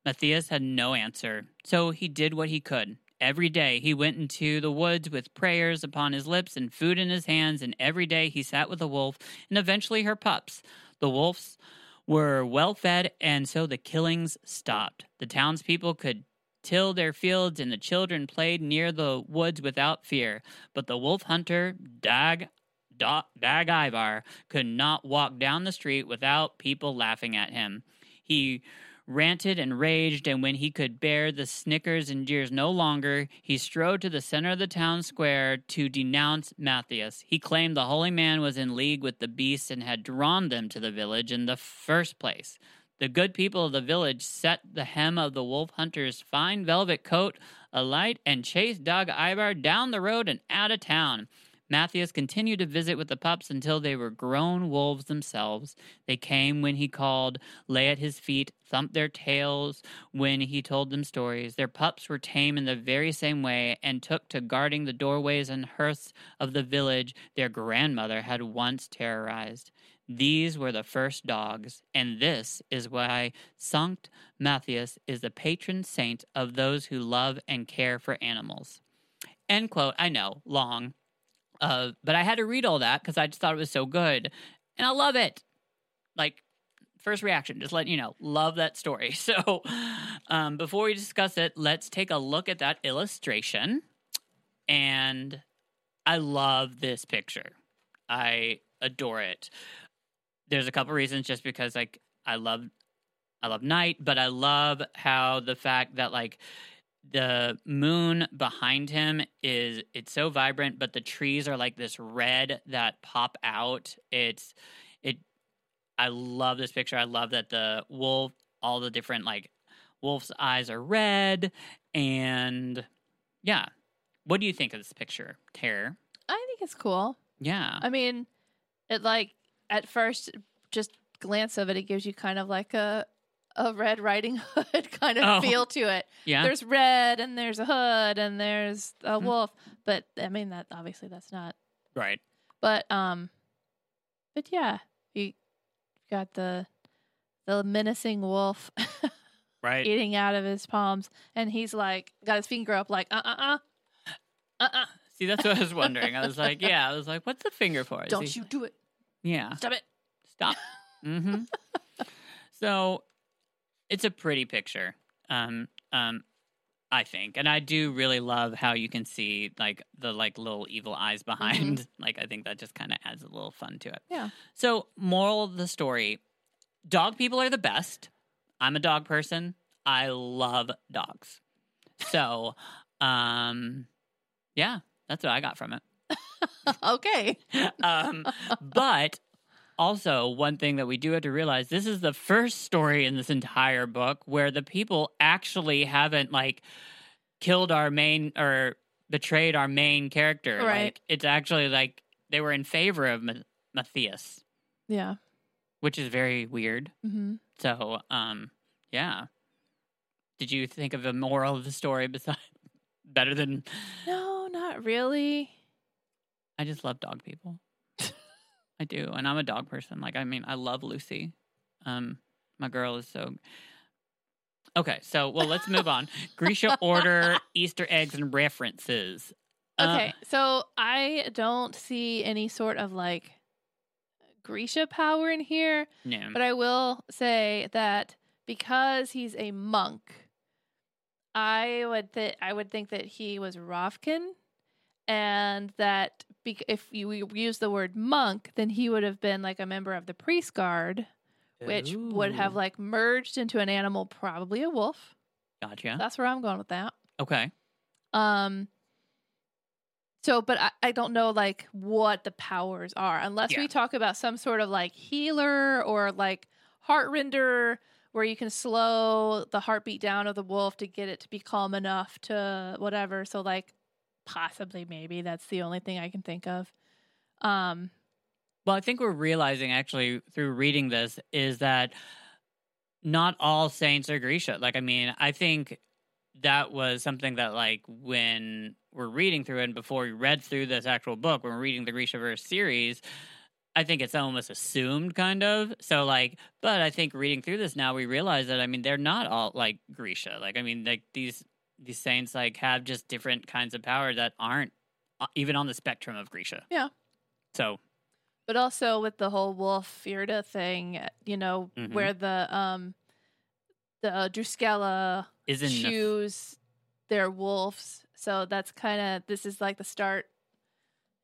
Matthias had no answer, so he did what he could. Every day he went into the woods with prayers upon his lips and food in his hands, and every day he sat with the wolf and eventually her pups. The wolves were well fed, and so the killings stopped. The townspeople could till their fields, and the children played near the woods without fear. But the wolf hunter, Dag, Da- Dag Ivar, could not walk down the street without people laughing at him. He ranted and raged, and when he could bear the snickers and jeers no longer, he strode to the center of the town square to denounce Matthias. He claimed the holy man was in league with the beasts and had drawn them to the village in the first place. The good people of the village set the hem of the wolf hunter's fine velvet coat alight and chased Dag Ivar down the road and out of town. Matthias continued to visit with the pups until they were grown wolves themselves. They came when he called, lay at his feet, thumped their tails when he told them stories. Their pups were tame in the very same way and took to guarding the doorways and hearths of the village their grandmother had once terrorized. These were the first dogs, and this is why Sankt Matthias is the patron saint of those who love and care for animals. End quote. I know, long. Uh, but I had to read all that because I just thought it was so good. And I love it. Like, first reaction, just letting you know, love that story. So, um, before we discuss it, let's take a look at that illustration. And I love this picture. I adore it. There's a couple reasons just because like I love I love night, but I love how the fact that like the moon behind him is it's so vibrant, but the trees are like this red that pop out. It's it I love this picture. I love that the wolf all the different like wolf's eyes are red and yeah. What do you think of this picture, Tara? I think it's cool. Yeah. I mean, it like at first, just glance of it, it gives you kind of like a a Red Riding Hood kind of Oh. feel to it. Yeah. There's red and there's a hood and there's a Mhm. wolf, but I mean that obviously that's not. right. But um, but yeah, you got the the menacing wolf Right. eating out of his palms, and he's like got his finger up, like uh uh uh uh uh. See, that's what I was wondering. I was like, yeah, I was like, what's the finger for? Is Don't he- you do it? Yeah. Stop it. Stop. Mm-hmm. so it's a pretty picture. Um, um, I think, and I do really love how you can see like the like little evil eyes behind. Like, I think that just kind of adds a little fun to it. Yeah. So, moral of the story: dog people are the best. I'm a dog person. I love dogs. So, um, yeah, that's what I got from it. okay. um, but also, one thing that we do have to realize this is the first story in this entire book where the people actually haven't like killed our main or betrayed our main character. Right. Like, it's actually like they were in favor of Ma- Matthias, Yeah. which is very weird. hmm So, um, yeah. Did you think of a moral of the story besides better than No, not really. I just love dog people. I do, and I'm a dog person. Like, I mean, I love Lucy. Um, my girl is so. Okay, so well, let's move on. Grisha order Easter eggs and references. Uh, Okay, so I don't see any sort of like Grisha power in here, no, but I will say that because he's a monk, I would th- I would think that he was Rovkin, and that bec- if you use the word monk, then he would have been like a member of the priest guard, which would have like merged into an animal, probably a wolf. gotcha. That's where I'm going with that. Okay, Um so but I, I don't know like what the powers are unless Yeah. we talk about some sort of like healer or like heart render where you can slow the heartbeat down of the wolf to get it to be calm enough to whatever. So like possibly maybe that's the only thing I can think of. Um well, I think we're realizing actually through reading this is that not all saints are Grisha. Like, I mean, I think that was something that like when we're reading through it and before we read through this actual book when we're reading the grishaverse series i think it's almost assumed kind of so like but i think reading through this now we realize that i mean they're not all like grisha like i mean like these these saints like have just different kinds of power that aren't uh, even on the spectrum of grisha Yeah. so but also with the whole wolf Fjerda thing, you know, Mhm. where the um the drüskelle isn't choose their wolves. So that's kind of this is like the start.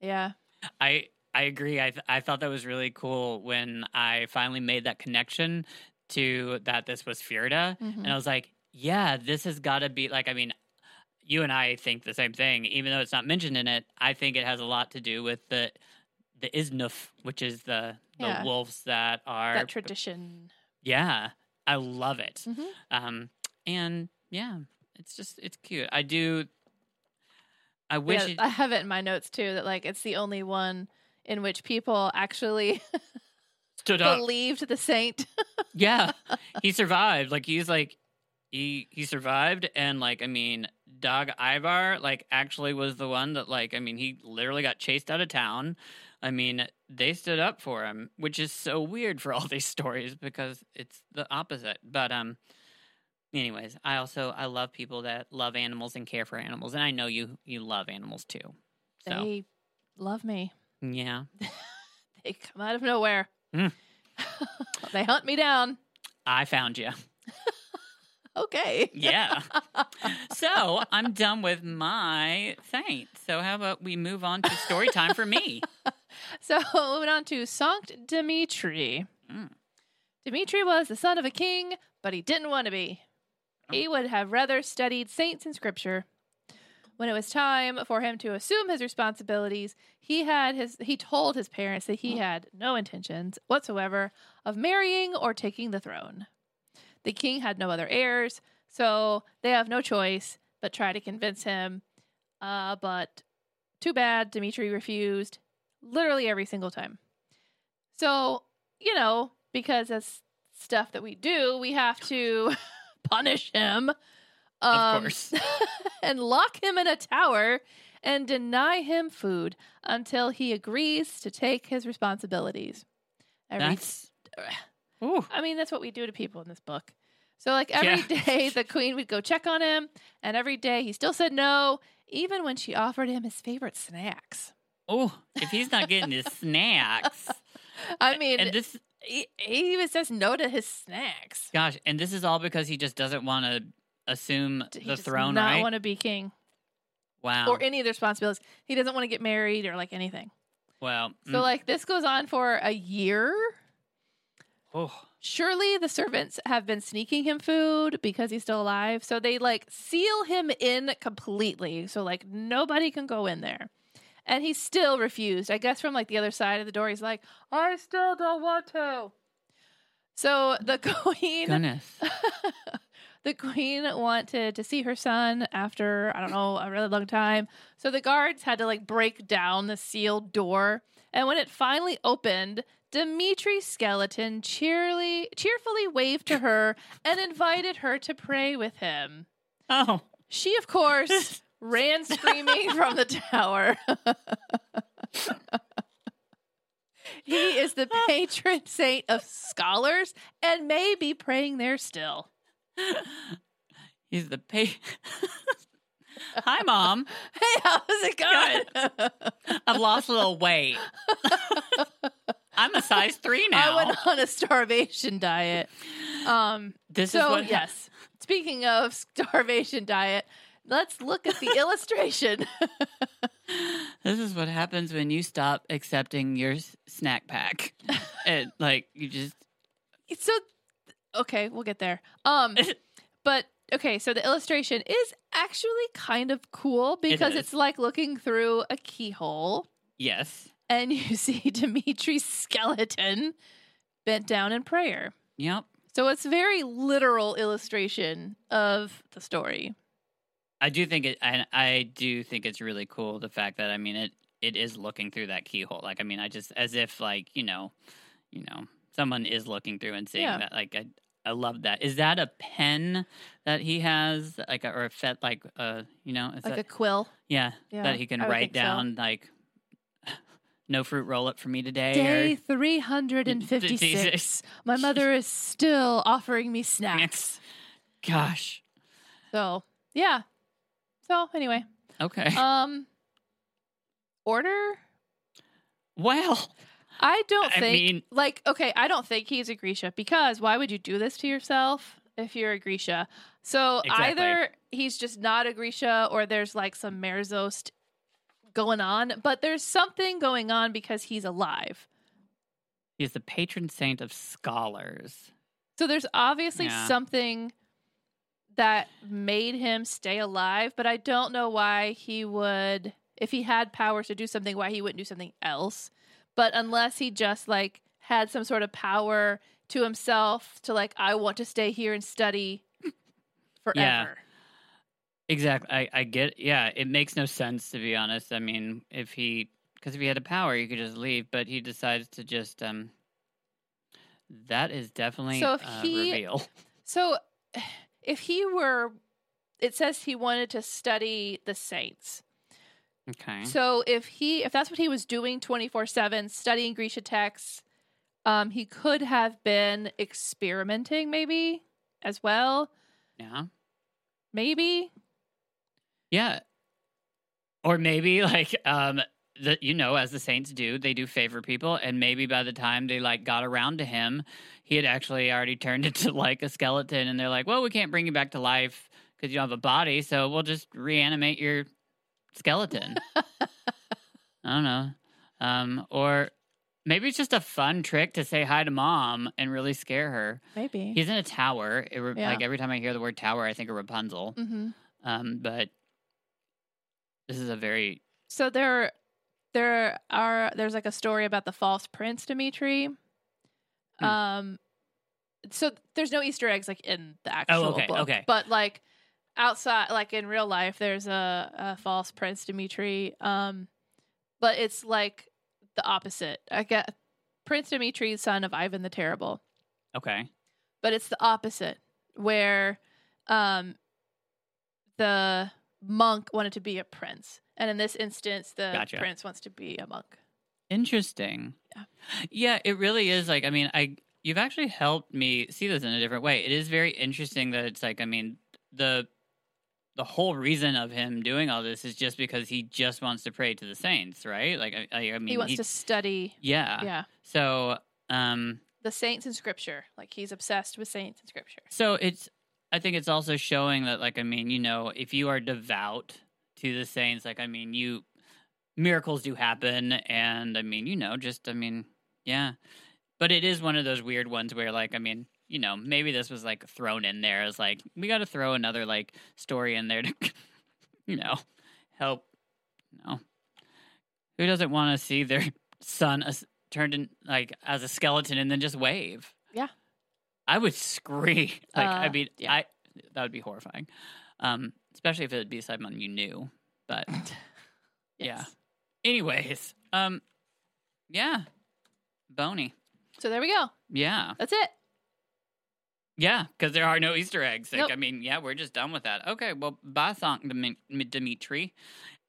Yeah. I I agree. I th- I thought that was really cool when I finally made that connection to that this was Fjerda, Mhm. and I was like, yeah, this has got to be like. I mean, you and I think the same thing, even though it's not mentioned in it. I think it has a lot to do with the the Isnuf, which is the the Yeah. wolves that are that tradition. yeah, I love it. Mhm. Um, and yeah, it's just it's cute. I do. I wish Yeah, it, I have it in my notes too that like it's the only one in which people actually stood up. believed the saint. Yeah, he survived. Like he's like he he survived, and like I mean, Dag Ivar like actually was the one that like I mean he literally got chased out of town. I mean they stood up for him, which is so weird for all these stories because it's the opposite. But um, anyways, I also I love people that love animals and care for animals, and I know you you love animals too. So They love me. yeah, They come out of nowhere. Mm. they hunt me down. I found you. Okay. Yeah. so I'm done with my saint. So how about we move on to story time for me? So moving on to Sankt Dimitri. Mm. Dimitri was the son of a king, but he didn't want to be. He would have rather studied saints and scripture. When it was time for him to assume his responsibilities, he had his he told his parents that he had no intentions whatsoever of marrying or taking the throne. The king had no other heirs, so they have no choice but try to convince him. Uh, but too bad, Dimitri refused literally every single time. So, you know, because that's stuff that we do, we have to punish him. Of um, course. and lock him in a tower and deny him food until he agrees to take his responsibilities. Every, That's Ooh. I mean, that's what we do to people in this book. So, like, every Yeah. day the queen would go check on him, and every day he still said no, even when she offered him his favorite snacks. Oh, if he's not getting his snacks. I mean, And this he, he even says no to his snacks. gosh, and this is all because he just doesn't want to assume He the does throne, not right? want to be king wow. or any of the responsibilities. He doesn't want to get married or like anything. well, So, mm. like, this goes on for a year. Oh, Surely the servants have been sneaking him food because he's still alive. So they like seal him in completely. So like nobody can go in there. And he still refused. I guess from like the other side of the door, he's like, I still don't want to. So the queen goodness. the queen wanted to see her son after I don't know a really long time. So the guards had to like break down the sealed door, and when it finally opened, Dimitri's skeleton cheerily cheerfully waved to her and invited her to pray with him. Oh, She, of course, ran screaming from the tower. he is the patron saint of scholars and may be praying there still. he's the pay. Hi, mom. Hey, how's it going? I've lost a little weight. I'm a size three now. I went on a starvation diet. Um, this is what yes, speaking of starvation diet, let's look at the illustration. This is what happens when you stop accepting your s- snack pack. and like you just so, okay, we'll get there. Um, but okay, so the illustration is actually kind of cool because is. it's like looking through a keyhole. yes. And you see Dimitri's skeleton bent down in prayer. Yep. So it's very literal illustration of the story. I do think it I, I do think it's really cool the fact that I mean it it is looking through that keyhole. Like I mean I just as if like, you know, you know, someone is looking through and seeing Yeah. that like I I love that. Is that a pen that he has like a, or a fet like uh you know, is Like that a quill. yeah, Yeah, that he can I write think so. down like no fruit roll up for me today Day or 356. My mother is still offering me snacks. Gosh. So, yeah. So, anyway, Okay. um order well, I don't I think mean- like okay, I don't think he's a Grisha because why would you do this to yourself if you're a Grisha? So Exactly. either he's just not a Grisha or there's like some Merzost going on, but there's something going on because he's alive. he's the patron saint of scholars. So there's obviously Yeah. something that made him stay alive, but I don't know why he would if he had powers to do something why he wouldn't do something else. But unless he just like had some sort of power to himself to like I want to stay here and study forever. Exactly. I, I get. Yeah, it makes no sense to be honest. I mean, if he, because if he had a power, he could just leave. But he decides to just. um That is definitely So if a he- reveal. So if he were it says he wanted to study the saints. Okay. So if he if that's what he was doing 24/7 studying Grisha texts, um he could have been experimenting maybe as well. yeah. Maybe. Yeah. Or maybe like um the you know as the saints do they do favor people and maybe by the time they like got around to him he had actually already turned into like a skeleton and they're like well we can't bring you back to life because you don't have a body so we'll just reanimate your skeleton i don't know um or maybe it's just a fun trick to say hi to mom and really scare her Maybe. he's in a tower it, re- Yeah. like every time i hear the word tower i think of rapunzel hmm um but this is a very So there, there are. There's like a story about the false prince Dimitri. Hmm. Um, so there's no Easter eggs like in the actual Oh, okay, book, okay. but like outside, like in real life, there's a, a false prince Dimitri. Um, but it's like the opposite. I get Prince Dimitri, son of Ivan the Terrible. okay but it's the opposite where um the monk wanted to be a prince and in this instance the Gotcha. prince wants to be a monk Interesting. Yeah. Yeah, it really is like I mean, I you've actually helped me see this in a different way. It is very interesting that it's like I mean, the the whole reason of him doing all this is just because he just wants to pray to the saints, right? Like I, I, mean, he wants to study yeah. yeah So, um the saints in scripture like he's obsessed with saints in scripture so it's I think it's also showing that like I mean, you know, if you are devout to the saints, like I mean, you miracles do happen and I mean, you know, just I mean, yeah. But it is one of those weird ones where like I mean, you know, maybe this was like thrown in there as like we got to throw another like story in there to you know, help you know. Who doesn't want to see their son as, turned in like as a skeleton and then just wave? Yeah. I would scream. Like I Uh, mean, yeah. I that would be horrifying. Um, especially if it would be someone you knew. But Yeah. Anyways, um, yeah, bony. so there we go Yeah, that's it yeah, because there are no Easter eggs. Like, Nope. I mean, yeah, we're just done with that. Okay, well, bye, Dimi- Dimitri.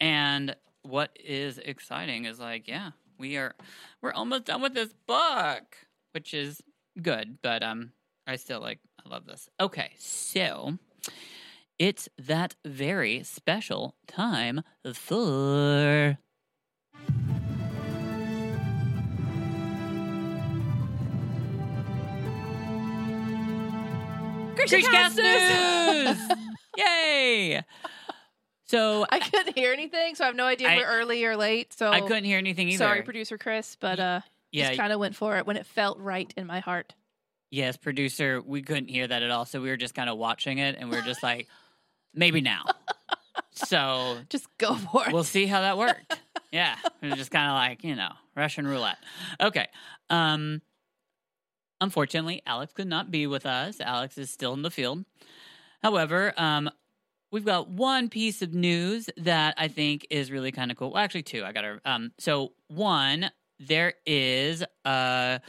And what is exciting is like, yeah, we are we're almost done with this book, which is good. But um, I still like I love this. Okay, so it's that very special time for. Grisha Cast news! Yay! So i couldn't hear anything so i have no idea if we're early or late so I couldn't hear anything either. sorry producer chris but uh yeah, just kind of went for it when it felt right in my heart yes, producer. We couldn't hear that at all, so we were just kind of watching it, and we are just like, maybe now. so just go for it we'll see how that worked. yeah, it was just kind of like you know Russian roulette. Okay. Um. Unfortunately, Alex could not be with us. Alex is still in the field. However, um, we've got one piece of news that I think is really kind of cool. Well, actually, two. I got to. Um. So one, there is uh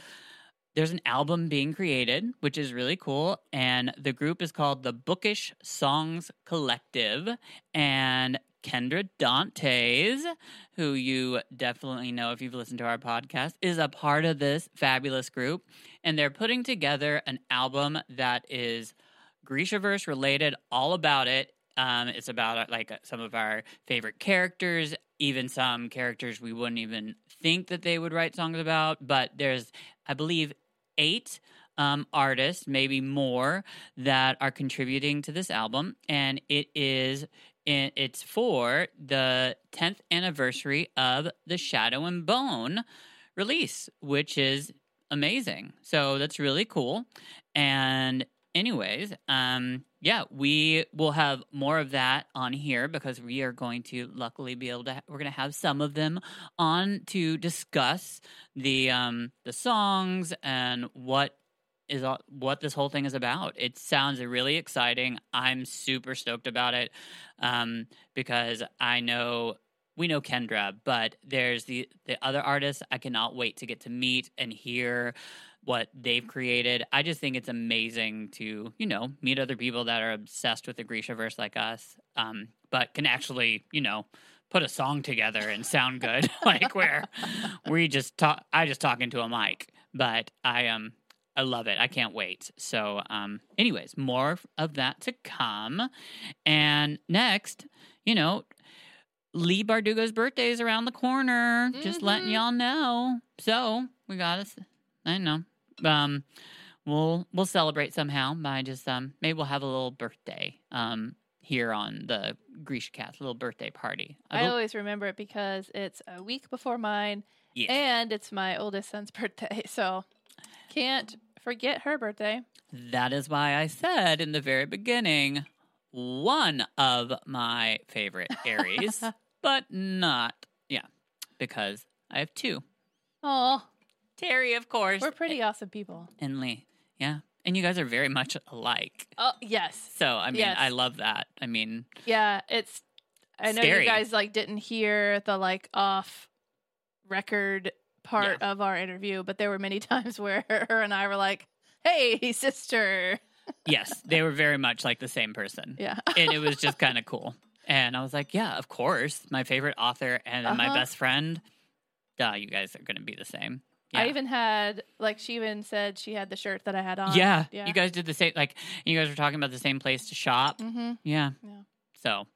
there's an album being created, which is really cool. And the group is called the Bookish Songs Collective. And Kendra Dantes, who you definitely know if you've listened to our podcast, is a part of this fabulous group. And they're putting together an album that is Grishaverse related, all about it. Um, it's about uh, like some of our favorite characters, even some characters we wouldn't even think that they would write songs about. But there's, I believe, eight um, artists, maybe more, that are contributing to this album, and it is in, it's for the 10th anniversary of the Shadow and Bone release, which is amazing. So that's really cool. And anyways, um yeah, we will have more of that on here because we are going to luckily be able to ha- we're going to have some of them on to discuss the um the songs and what is all, what this whole thing is about. It sounds really exciting. I'm super stoked about it um because I know we know Kendra, but there's the the other artists I cannot wait to get to meet and hear what they've created. I just think it's amazing to, you know, meet other people that are obsessed with the Grishaverse like us, um, but can actually, you know, put a song together and sound good. like where we just talk I just talk into a mic. But I um I love it. I can't wait. So um anyways, more of that to come. And next, you know, Leigh Bardugo's birthday is around the corner. Just letting Mhm. y'all know. So we got us. I know. Um, we'll we'll celebrate somehow by just um maybe we'll have a little birthday um here on the Grisha Cast, a little birthday party. I bel- always remember it because it's a week before mine yeah. and it's my oldest son's birthday. So can't forget her birthday. That is why I said in the very beginning, one of my favorite Aries, but not, yeah, because I have two. Oh, Terry, of course. we're pretty awesome people. And Leigh. Yeah. And you guys are very much alike. Oh, yes. So, I mean, Yes. I love that. I mean, Yeah, it's. I know Scary. you guys like didn't hear the like off record part of our interview, but there were many times where her and I were like, "Hey, sister." yes, they were very much like the same person. Yeah. And it was just kind of cool. And I was like, yeah, of course. My favorite author and my Uh-huh. best friend. Duh, you guys are going to be the same. I even had like she even said she had the shirt that I had on. Yeah, Yeah. you guys did the same. Like you guys were talking about the same place to shop. Mm-hmm. Yeah. Yeah. So,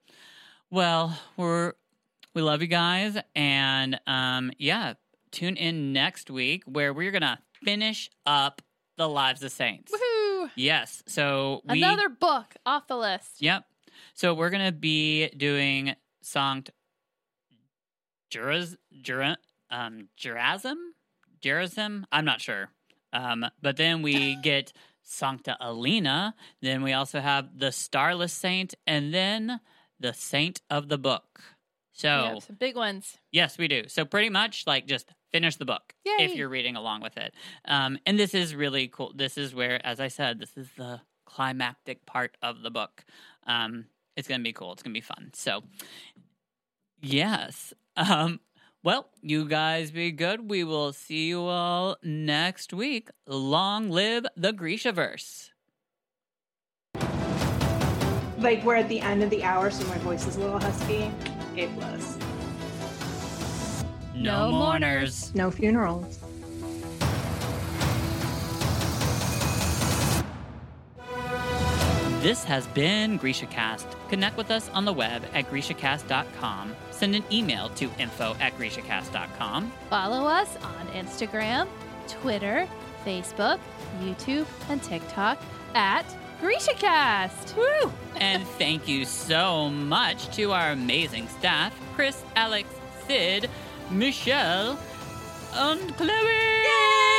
well, we're we love you guys, and um, yeah, tune in next week where we're gonna finish up the lives of saints. Woohoo! Yes. So we Another book off the list. Yep. So we're gonna be doing Sankt Juraz Jura um Gerazim? Gerazim? I'm not sure. Um, but then we get Sankta Alina, then we also have the Starless Saint, and then the Saint of the Book. So Yeah, some big ones. Yes, we do. So pretty much like just finish the book if you're reading along with it. Um, and this is really cool. This is where, as I said, this is the climactic part of the book. Um, it's gonna be cool. It's gonna be fun. So yes. Um, well, you guys be good. We will see you all next week. Long live the Grishaverse. Like we're at the end of the hour, so my voice is a little husky. It was. No, No mourners. No funerals. This has been GrishaCast. Connect with us on the web at GrishaCast.com. Send an email to info at GrishaCast.com. Follow us on Instagram, Twitter, Facebook, YouTube, and TikTok at GrishaCast. Woo! And thank you so much to our amazing staff Chris, Alex, Sid, Michelle, and Chloe.